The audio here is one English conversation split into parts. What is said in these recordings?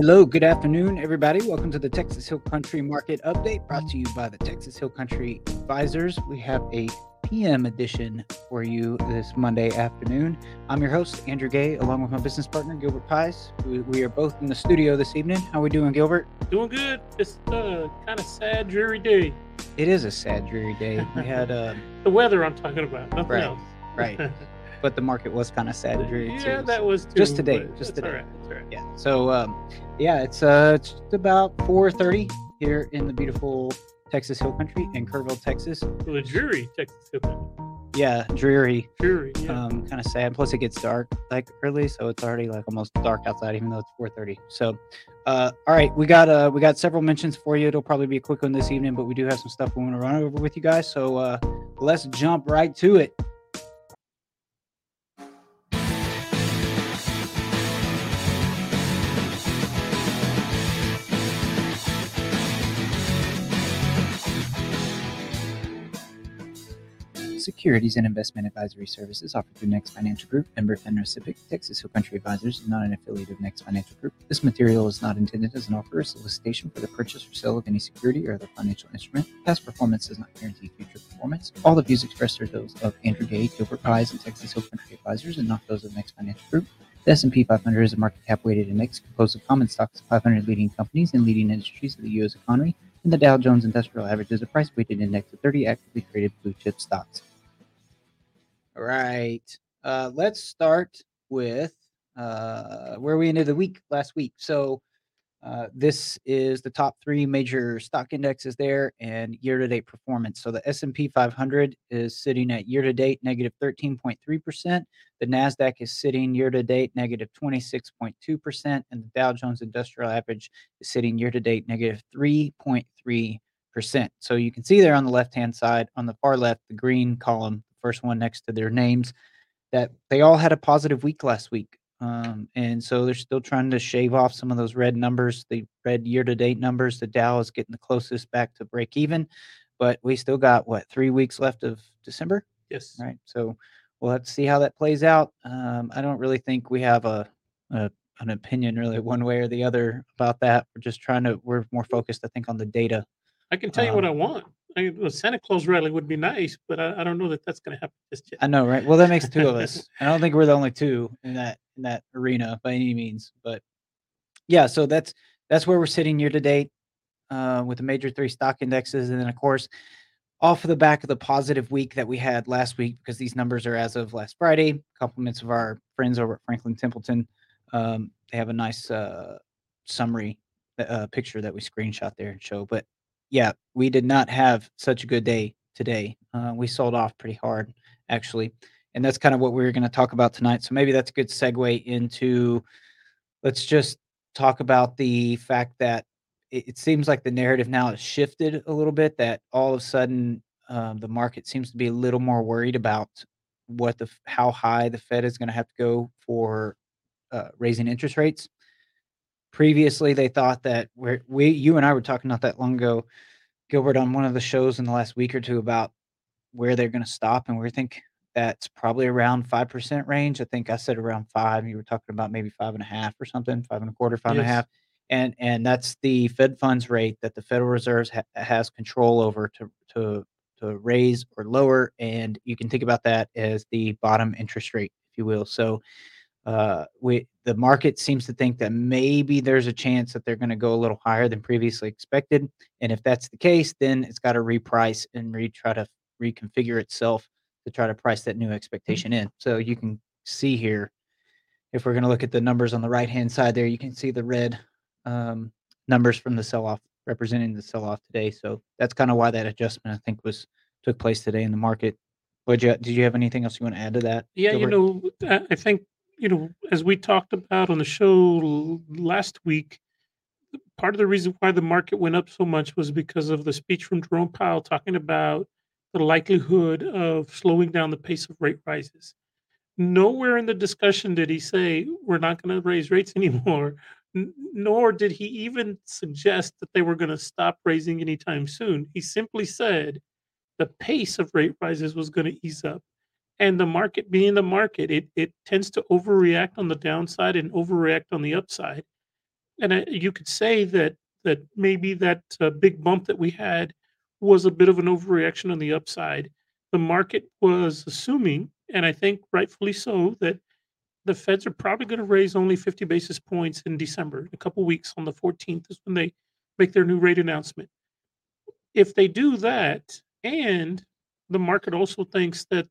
Hello, good afternoon, everybody. Welcome to the Texas Hill Country Market Update brought to you by the Texas Hill Country Advisors. We have a PM edition for you this Monday afternoon. I'm your host, Andrew Gay, along with my business partner, Gilbert Pies. We, we are both in the studio this evening. How are we doing, Gilbert? Doing good. It's a kind of sad, dreary day. It is a sad, dreary day. We had uh, The weather I'm talking about, nothing Right, else. Right, but the market was kind of sad, yeah, too. that so- was too, just today, just today. right, that's all right. yeah. So um, yeah, it's uh, it's about 4:30 here in the beautiful Texas Hill Country in Kerrville, Texas. Well, the dreary Texas Hill Country. Yeah, dreary. Dreary, yeah. um, kind of sad. Plus, it gets dark like early, so it's already like almost dark outside, even though it's 4:30. So, uh, all right, we got uh, we got several mentions for you. It'll probably be a quick one this evening, but we do have some stuff we want to run over with you guys. So, uh, let's jump right to it. Securities and investment advisory services offered through Next Financial Group, member FINRA SIPC, Texas Hill Country Advisors, is not an affiliate of Next Financial Group. This material is not intended as an offer or solicitation for the purchase or sale of any security or other financial instrument. Past performance does not guarantee future performance. All the views expressed are those of Andrew Gay, Gilbert Pies, and Texas Hill Country Advisors, and not those of Next Financial Group. The S&P 500 is a market cap weighted index composed of common stocks of 500 leading companies and leading industries of the U.S. economy, and the Dow Jones Industrial Average is a price weighted index of 30 actively traded blue chip stocks. All right. Uh, let's start with uh, where we ended the week last week. So uh, this is the top three major stock indexes there and year-to-date performance. So the S&P 500 is sitting at year-to-date negative 13.3%. The Nasdaq is sitting year-to-date negative 26.2%, and the Dow Jones Industrial Average is sitting year-to-date negative 3.3%. So you can see there on the left-hand side, on the far left, the green column, first one next to their names, that they all had a positive week last week. Um, and so they're still trying to shave off some of those red numbers, the red year-to-date numbers. The Dow is getting the closest back to break even, but we still got what three weeks left of December, yes. right? So we'll have to see how that plays out. Um, I don't really think we have a, a an opinion really one way or the other about that. We're just trying to. We're more focused, I think, on the data I can tell you what Um, I want. I, Santa Claus rally would be nice, but I, I don't know that that's going to happen just yet. I know, right? Well, that makes two of us. I don't think we're the only two in that in that arena by any means, but yeah. So that's that's where we're sitting year to date uh, with the major three stock indexes, and then of course, off of the back of the positive week that we had last week, because these numbers are as of last Friday. Compliments of our friends over at Franklin Templeton. Um, they have a nice uh, summary uh, picture that we screenshot there and show. But yeah, we did not have such a good day today. Uh, we sold off pretty hard, actually. And that's kind of what we are going to talk about tonight. So maybe that's a good segue into let's just talk about the fact that it, it seems like the narrative now has shifted a little bit, that all of a sudden um, the market seems to be a little more worried about what the how high the Fed is going to have to go for uh, raising interest rates. Previously, they thought that we're, we, you and I were talking not that long ago, Gilbert, on one of the shows in the last week or two about where they're going to stop, and we think that's probably around five percent range. I think I said around five. You were talking about maybe five and a half or something, five and a quarter, five and a half, and and that's the Fed funds rate that the Federal Reserve ha- has control over to to to raise or lower, and you can think about that as the bottom interest rate, if you will. So uh, we the market seems to think that maybe there's a chance that they're going to go a little higher than previously expected, and if that's the case, then it's got to reprice and re try to reconfigure itself to try to price that new expectation in. So you can see here, if we're going to look at the numbers on the right hand side there, you can see the red um, numbers from the sell off representing the sell off today. So that's kind of why that adjustment I think was took place today in the market. Would you did you have anything else you want to add to that? Yeah, you know, I think, you know, as we talked about on the show last week, part of the reason why the market went up so much was because of the speech from Jerome Powell talking about the likelihood of slowing down the pace of rate rises. Nowhere in the discussion did he say we're not going to raise rates anymore, n- nor did he even suggest that they were going to stop raising anytime soon. He simply said the pace of rate rises was going to ease up and the market being the market, it it tends to overreact on the downside and overreact on the upside. and uh, you could say that that maybe that uh, big bump that we had was a bit of an overreaction on the upside. The market was assuming, and I think rightfully so, that the Feds are probably going to raise only 50 basis points in December. A couple weeks on the 14th is when they make their new rate announcement. If they do that, and the market also thinks that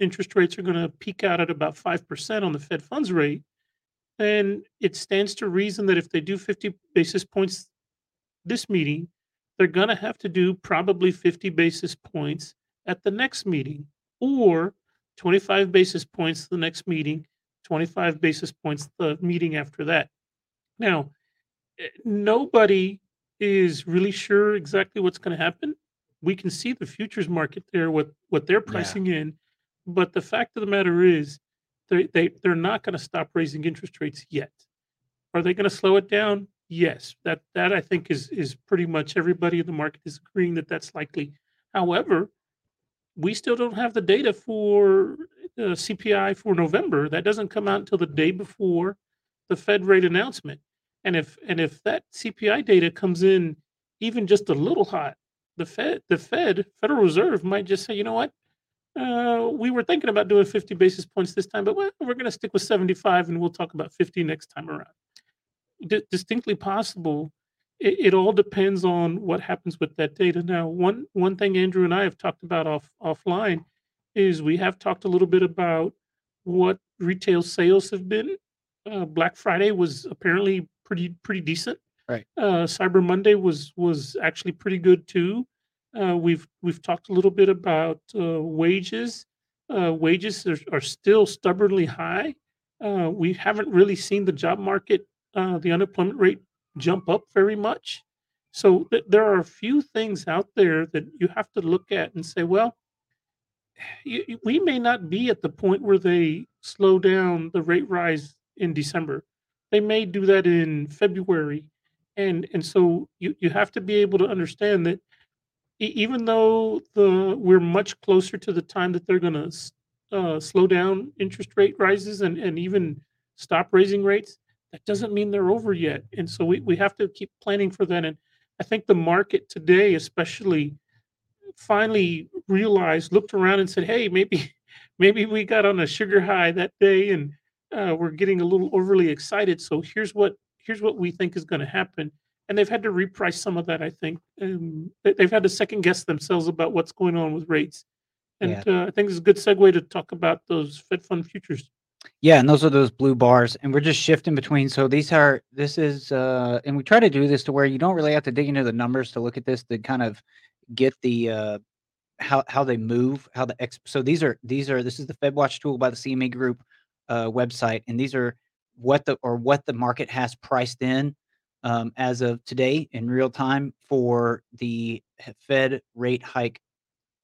interest rates are going to peak out at about 5% on the Fed funds rate, then it stands to reason that if they do 50 basis points this meeting, they're going to have to do probably 50 basis points at the next meeting or 25 basis points the next meeting, 25 basis points the meeting after that. Now, eh, nobody is really sure exactly what's going to happen. We can see the futures market there, what what they're Yeah. pricing in, but the fact of the matter is, they they they're not going to stop raising interest rates yet. Are they going to slow it down? Yes, that that I think is is pretty much everybody in the market is agreeing that that's likely. However, we still don't have the data for uh, CPI for November. That doesn't come out until the day before the Fed rate announcement. And if and if that CPI data comes in even just a little hot, the Fed the Fed Federal Reserve might just say, you know what, uh, we were thinking about doing 50 basis points this time, but well, we're going to stick with 75 and we'll talk about 50 next time around. D- distinctly possible. It, it all depends on what happens with that data. Now, one one thing Andrew and I have talked about off offline is we have talked a little bit about what retail sales have been. Uh, Black Friday was apparently pretty pretty decent. Right. Uh, Cyber Monday was was actually pretty good too. Uh, we've we've talked a little bit about uh, wages. Uh, wages are, are still stubbornly high. Uh, we haven't really seen the job market, uh, the unemployment rate jump up very much. So th- there are a few things out there that you have to look at and say, well, y- we may not be at the point where they slow down the rate rise in December. They may do that in February, and and so you you have to be able to understand that even though the we're much closer to the time that they're going to uh, slow down interest rate rises and and even stop raising rates, that doesn't mean they're over yet. And so we we have to keep planning for that. And I think the market today, especially finally realized, looked around and said, "Hey, maybe maybe we got on a sugar high that day and uh, we're getting a little overly excited. So here's what here's what we think is going to happen." And they've had to reprice some of that. I think um, they- they've had to second guess themselves about what's going on with rates. And Yeah. uh, I think it's a good segue to talk about those Fed fund futures. Yeah, and those are those blue bars, and we're just shifting between. So these are this is, uh, and we try to do this to where you don't really have to dig into the numbers to look at this to kind of get the uh, how how they move, how the ex. So these are these are this is the Fed Watch tool by the CME Group uh, website, and these are what the or what the market has priced in um, as of today in real time for the Fed rate hike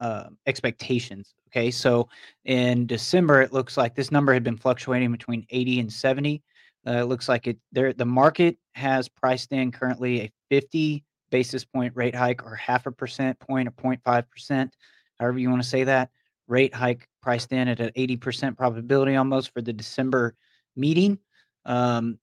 uh, expectations. Okay, so in December, it looks like this number had been fluctuating between 80 and 70. Uh, it looks like it there. The market has priced in currently a 50 basis point rate hike, or half a percent point, or 0.5 percent, however you want to say that rate hike priced in at an 80 percent probability almost for the December meeting. Um,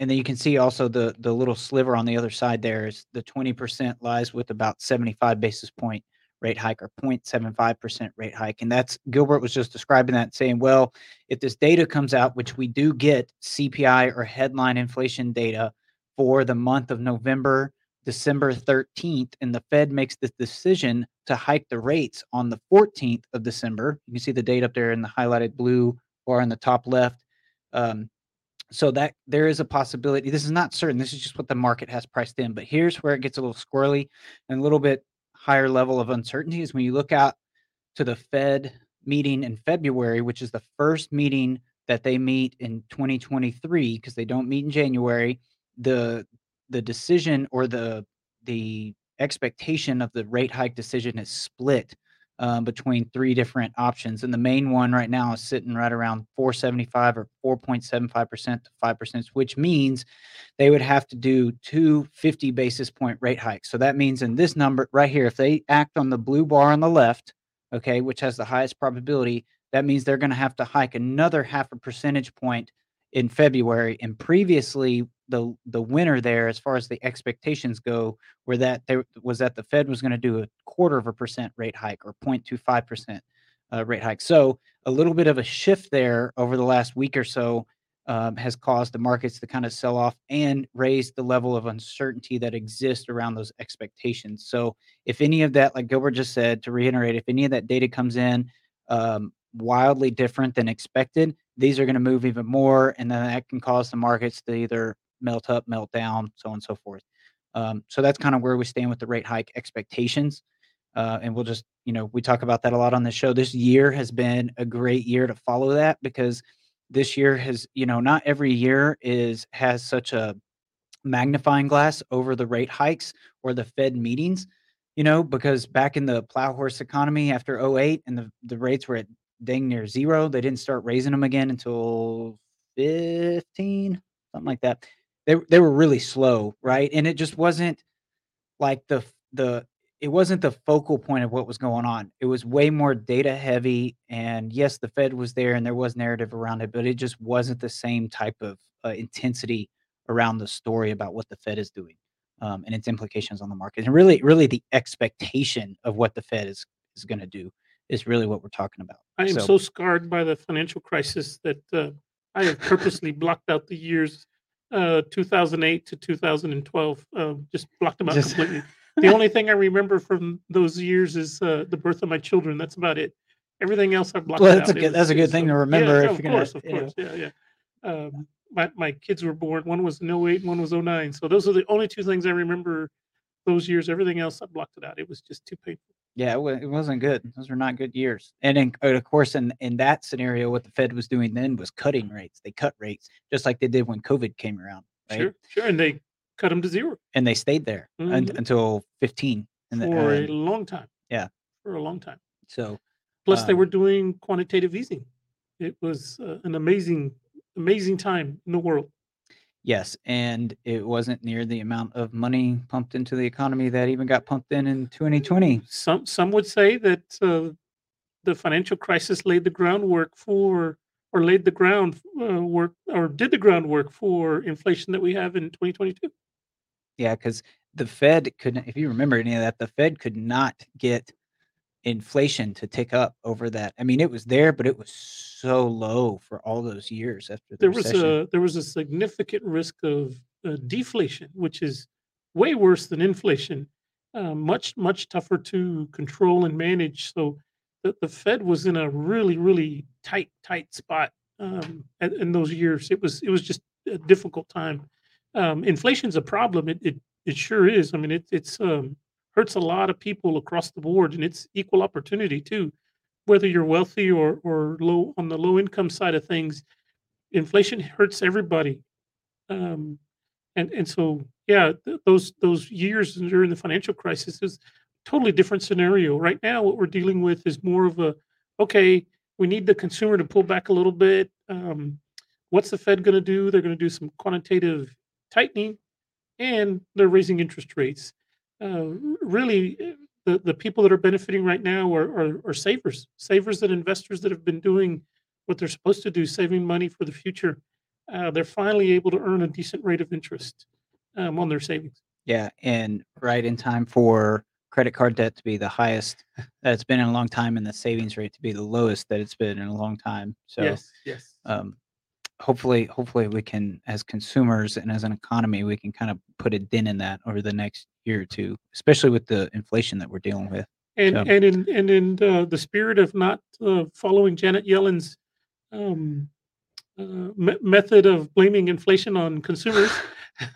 and then you can see also the the little sliver on the other side there is the 20% lies with about 75 basis point rate hike or 0.75% rate hike. And that's Gilbert was just describing that, saying, well, if this data comes out, which we do get CPI or headline inflation data for the month of November, December 13th, and the Fed makes the decision to hike the rates on the 14th of December. You can see the date up there in the highlighted blue or in the top left. Um, so that there is a possibility. This is not certain. This is just what the market has priced in. But here's where it gets a little squirrely and a little bit higher level of uncertainty is when you look out to the Fed meeting in February, which is the first meeting that they meet in 2023 because they don't meet in January. The the decision or the the expectation of the rate hike decision is split um, between three different options, and the main one right now is sitting right around 475 or 4.75 percent to five percent, which means they would have to do two 50 basis point rate hikes. So that means in this number right here, if they act on the blue bar on the left, okay, which has the highest probability, that means they're going to have to hike another half a percentage point in February, and previously the the winner there, as far as the expectations go, were that there was that the Fed was going to do a quarter of a percent rate hike or 0.25 percent uh, rate hike. So a little bit of a shift there over the last week or so um, has caused the markets to kind of sell off and raise the level of uncertainty that exists around those expectations. So if any of that, like Gilbert just said, to reiterate, if any of that data comes in um, wildly different than expected, these are going to move even more, and then that can cause the markets to either melt up, melt down, so on and so forth. Um, so that's kind of where we stand with the rate hike expectations. Uh, and we'll just, you know, we talk about that a lot on the show. This year has been a great year to follow that because this year has, you know, not every year is has such a magnifying glass over the rate hikes or the Fed meetings, you know, because back in the plow horse economy after 08 and the, the rates were at dang near zero, they didn't start raising them again until 15, something like that. They, they were really slow, right? And it just wasn't like the the it wasn't the focal point of what was going on. It was way more data heavy. And yes, the Fed was there and there was narrative around it, but it just wasn't the same type of uh, intensity around the story about what the Fed is doing um, and its implications on the market. And really, really the expectation of what the Fed is, is going to do is really what we're talking about. I am so, so scarred by the financial crisis that uh, I have purposely blocked out the years uh, 2008 to 2012, uh, just blocked them out just, completely the only thing I remember from those years is uh, the birth of my children. That's about it. Everything else I've blocked well, that's out. A good, that's a good thing to remember. Yeah, of course, gonna, of course. Know. Yeah, yeah. Um, my, my kids were born. One was in 08 and one was 09. So those are the only two things I remember those years. Everything else I blocked it out. It was just too painful. Yeah, it wasn't good. Those were not good years. And in, of course, in, in that scenario, what the Fed was doing then was cutting rates. They cut rates just like they did when COVID came around. Right? Sure, sure. And they cut them to zero. And they stayed there mm-hmm. un- until 15. And the, for uh, a long time. Yeah. For a long time. So, plus um, they were doing quantitative easing. It was uh, an amazing, amazing time in the world. Yes, and it wasn't near the amount of money pumped into the economy that even got pumped in in 2020. Some some would say that uh, the financial crisis laid the groundwork for or laid the ground uh, work or did the groundwork for inflation that we have in 2022. Yeah, because the Fed couldn't. If you remember any of that, the Fed could not get inflation to tick up over that. I mean, it was there, but it was so low for all those years after the there recession. was a there was a significant risk of uh, deflation, which is way worse than inflation. Uh, much much tougher to control and manage. So the, the Fed was in a really really tight tight spot um, in, those years. It was it was just a difficult time. Um, inflation's a problem. It, it it sure is. I mean, it it's um, hurts a lot of people across the board, and it's equal opportunity too. Whether you're wealthy or or low on the low income side of things, inflation hurts everybody. Um, and and so yeah, th- those those years during the financial crisis is totally different scenario. Right now, what we're dealing with is more of a okay, we need the consumer to pull back a little bit. Um, what's the Fed going to do? They're going to do some quantitative tightening, and they're raising interest rates. Uh, really, eh, the, the people that are benefiting right now are, are, are savers, savers and investors that have been doing what they're supposed to do, saving money for the future. Uh, they're finally able to earn a decent rate of interest um, on their savings. Yeah, and right in time for credit card debt to be the highest that it's been in a long time and the savings rate to be the lowest that it's been in a long time. So yes, yes. Um, hopefully, hopefully we can, as consumers and as an economy, we can kind of put a dent in that over the next year or two, especially with the inflation that we're dealing with. And so. and in and in uh, the spirit of not uh, following Janet Yellen's um, uh, me- method of blaming inflation on consumers.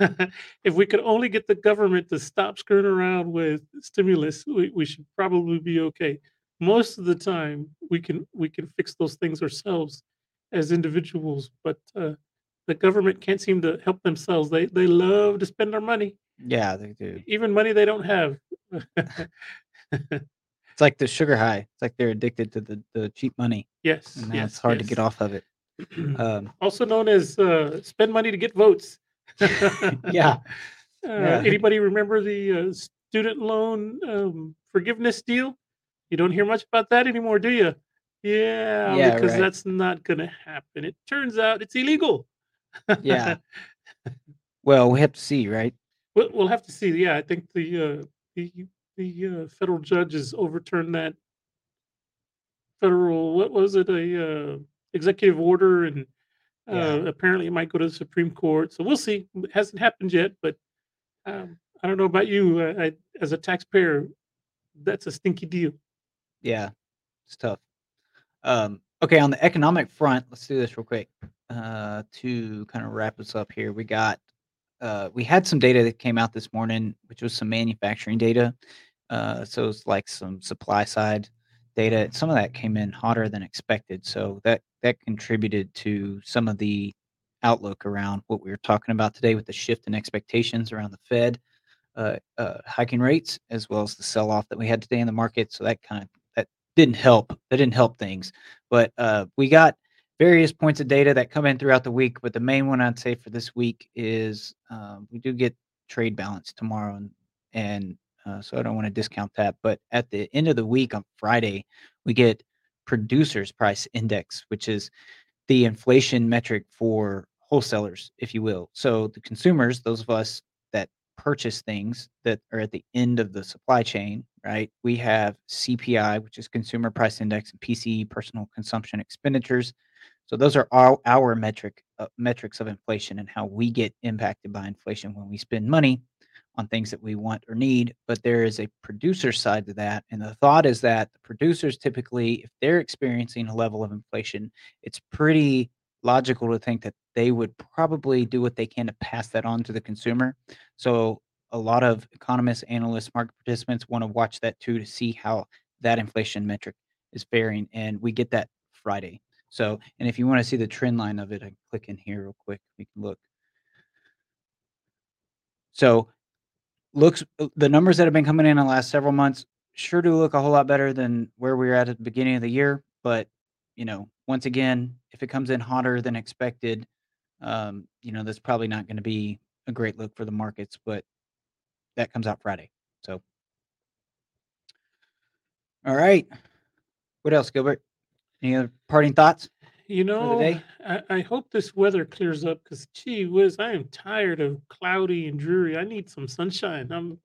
if we could only get the government to stop screwing around with stimulus, we, we should probably be okay. Most of the time, we can we can fix those things ourselves as individuals, but uh, the government can't seem to help themselves. They they love to spend our money. Yeah, they do. Even money they don't have. it's like the sugar high. It's like they're addicted to the, the cheap money. Yes. And yes, it's hard yes. to get off of it. Um, also known as uh, spend money to get votes. yeah. Uh, yeah. Anybody remember the uh, student loan um, forgiveness deal? You don't hear much about that anymore, do you? Yeah, yeah because right. that's not going to happen. It turns out it's illegal. Yeah. Well, we have to see, right? We'll, we'll have to see. Yeah, I think the uh, the the uh, federal judges overturned that federal what was it a uh, executive order and uh, Yeah. apparently it might go to the Supreme Court. So we'll see. It hasn't happened yet, but um, I don't know about you. I, as a taxpayer, that's a stinky deal. Yeah. It's tough. Um, okay, on the economic front, let's do this real quick. Uh, to kind of wrap us up here, we got uh, we had some data that came out this morning, which was some manufacturing data. Uh, so it's like some supply side data. Some of that came in hotter than expected, so that that contributed to some of the outlook around what we were talking about today with the shift in expectations around the Fed uh, uh, hiking rates, as well as the sell off that we had today in the market. So that kind of that didn't help. That didn't help things. But uh, we got various points of data that come in throughout the week. But the main one I'd say for this week is um, we do get trade balance tomorrow, and and uh, so I don't want to discount that. But at the end of the week on Friday, we get producers price index, which is the inflation metric for wholesalers, if you will. So the consumers, those of us that purchase things that are at the end of the supply chain, right? We have CPI, which is consumer price index, and PCE, personal consumption expenditures. So those are our, our metric uh, metrics of inflation and how we get impacted by inflation when we spend money on things that we want or need. But there is a producer side to that, and the thought is that the producers typically, if they're experiencing a level of inflation, it's pretty logical to think that they would probably do what they can to pass that on to the consumer. So a lot of economists, analysts, market participants want to watch that too to see how that inflation metric is faring, and we get that Friday. So, and if you want to see the trend line of it, I can click in here real quick. We can look. So, looks uh, the numbers that have been coming in the last several months sure do look a whole lot better than where we were at at the beginning of the year. But you know, once again, if it comes in hotter than expected, um, you know, that's probably not going to be a great look for the markets. But that comes out Friday. So, all right. What else, Gilbert? Any other parting thoughts? You know. I, I hope this weather clears up because, gee whiz, I am tired of cloudy and dreary. I need some sunshine. I'm,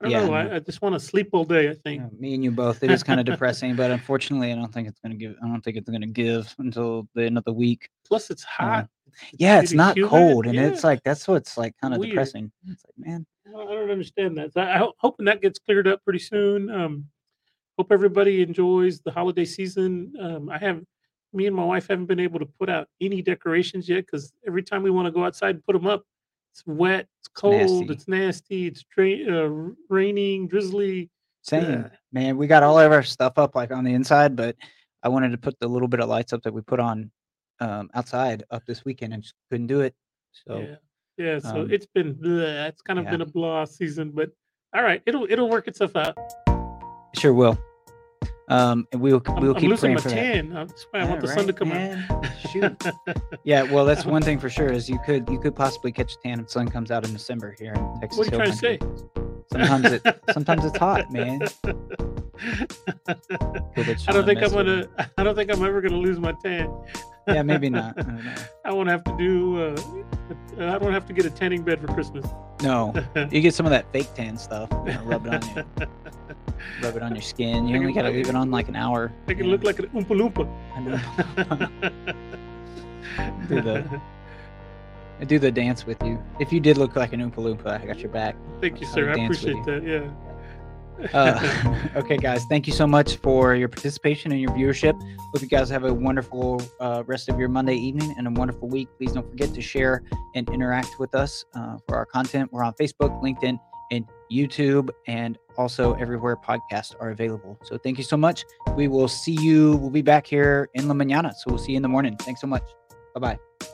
I don't Yeah, know. no. I, I just want to sleep all day. I think. Yeah, me and you both. It is kind of depressing, but unfortunately, I don't think it's going to give. I don't think it's going to give until the end of the week. Plus, it's hot. Yeah, it's not humid. cold, and it's like that's what's like kind of Weird. depressing. It's like, man, I don't understand that. So I, I'm hoping that gets cleared up pretty soon. Um, hope everybody enjoys the holiday season. Um, I have, me and my wife haven't been able to put out any decorations yet because every time we want to go outside and put them up, it's wet, it's cold, nasty. it's nasty, it's uh, raining, drizzly. same Yeah. man. We got all of our stuff up like on the inside, but I wanted to put the little bit of lights up that we put on um, outside up this weekend, and just couldn't do it. So yeah, yeah. So um, it's been, bleh, it's kind of yeah. been a blah season, but all right, it'll it'll work itself out. sure will. Um, and we'll I'm, we'll I'm keep losing praying my for that. tan. That's why I want Yeah, the sun to right, come man. out. Shoot. Yeah, well, that's one thing for sure is you could you could possibly catch a tan if sun comes out in December here in Texas. What are you Hill trying to say? Sometimes it sometimes it's hot, man. I don't think I'm gonna. I don't think I'm ever gonna lose my tan. Yeah, maybe not. I. I won't have to do. Uh, I don't have to get a tanning bed for Christmas. No, you get some of that fake tan stuff. You know, rub it on you. Rub it on your skin. You I only gotta leave it on like an hour. I can you look like an oompa I loompa. Do the- I do the dance with you. If you did look like an Oompa Loompa, I got your back. Thank you, I'll sir. I appreciate you. that. Yeah. Uh, okay, guys, thank you so much for your participation and your viewership. Hope you guys have a wonderful uh, rest of your Monday evening and a wonderful week. Please don't forget to share and interact with us uh, for our content. We're on Facebook, LinkedIn, and YouTube, and also everywhere podcasts are available. So thank you so much. We will see you. We'll be back here in La Mañana. So we'll see you in the morning. Thanks so much. Bye bye.